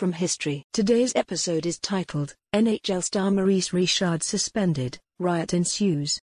from history. Today's episode is titled NHL star Maurice Richard suspended, riot ensues.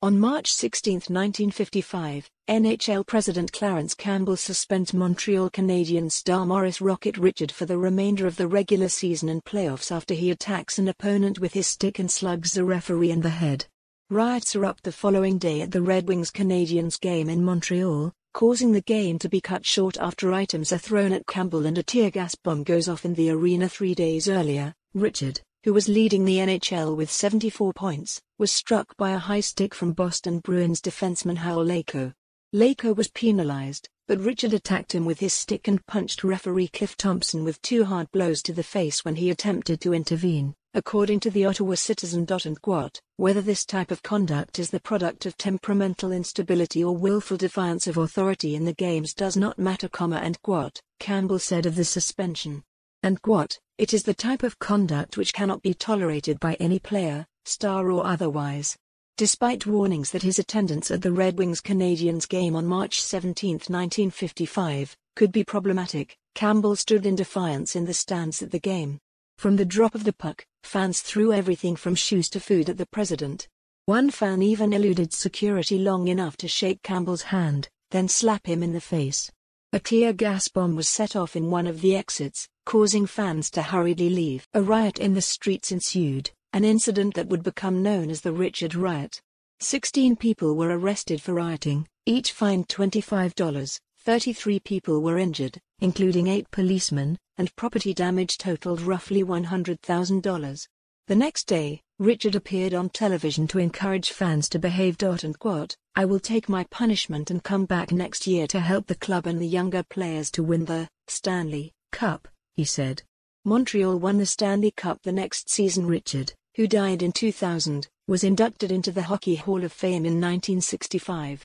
On March 16, 1955, NHL President Clarence Campbell suspends Montreal Canadiens star Maurice Rocket Richard for the remainder of the regular season and playoffs after he attacks an opponent with his stick and slugs a referee in the head. Riots erupt the following day at the Red Wings Canadiens game in Montreal, causing the game to be cut short after items are thrown at Campbell and a tear gas bomb goes off in the arena three days earlier. Richard, who was leading the NHL with 74 points, was struck by a high stick from Boston Bruins defenseman Hal Laycoe. Laycoe was penalized, but Richard attacked him with his stick and punched referee Cliff Thompson with two hard blows to the face when he attempted to intervene. According to the Ottawa Citizen. And quote, whether this type of conduct is the product of temperamental instability or willful defiance of authority in the games does not matter, comma, and quote, Campbell said of the suspension. And quote, it is the type of conduct which cannot be tolerated by any player, star or otherwise. Despite warnings that his attendance at the Red Wings Canadiens game on March 17, 1955, could be problematic, Campbell stood in defiance in the stands at the game. From the drop of the puck, fans threw everything from shoes to food at the president. One fan even eluded security long enough to shake Campbell's hand, then slap him in the face. A tear gas bomb was set off in one of the exits, causing fans to hurriedly leave. A riot in the streets ensued, an incident that would become known as the Richard Riot. Sixteen people were arrested for rioting, each fined $25. 33 people were injured, including eight policemen, and property damage totaled roughly $100,000. The next day, Richard appeared on television to encourage fans to behave. And quote, I will take my punishment and come back next year to help the club and the younger players to win the Stanley Cup, he said. Montreal won the Stanley Cup the next season. Richard, who died in 2000, was inducted into the Hockey Hall of Fame in 1965.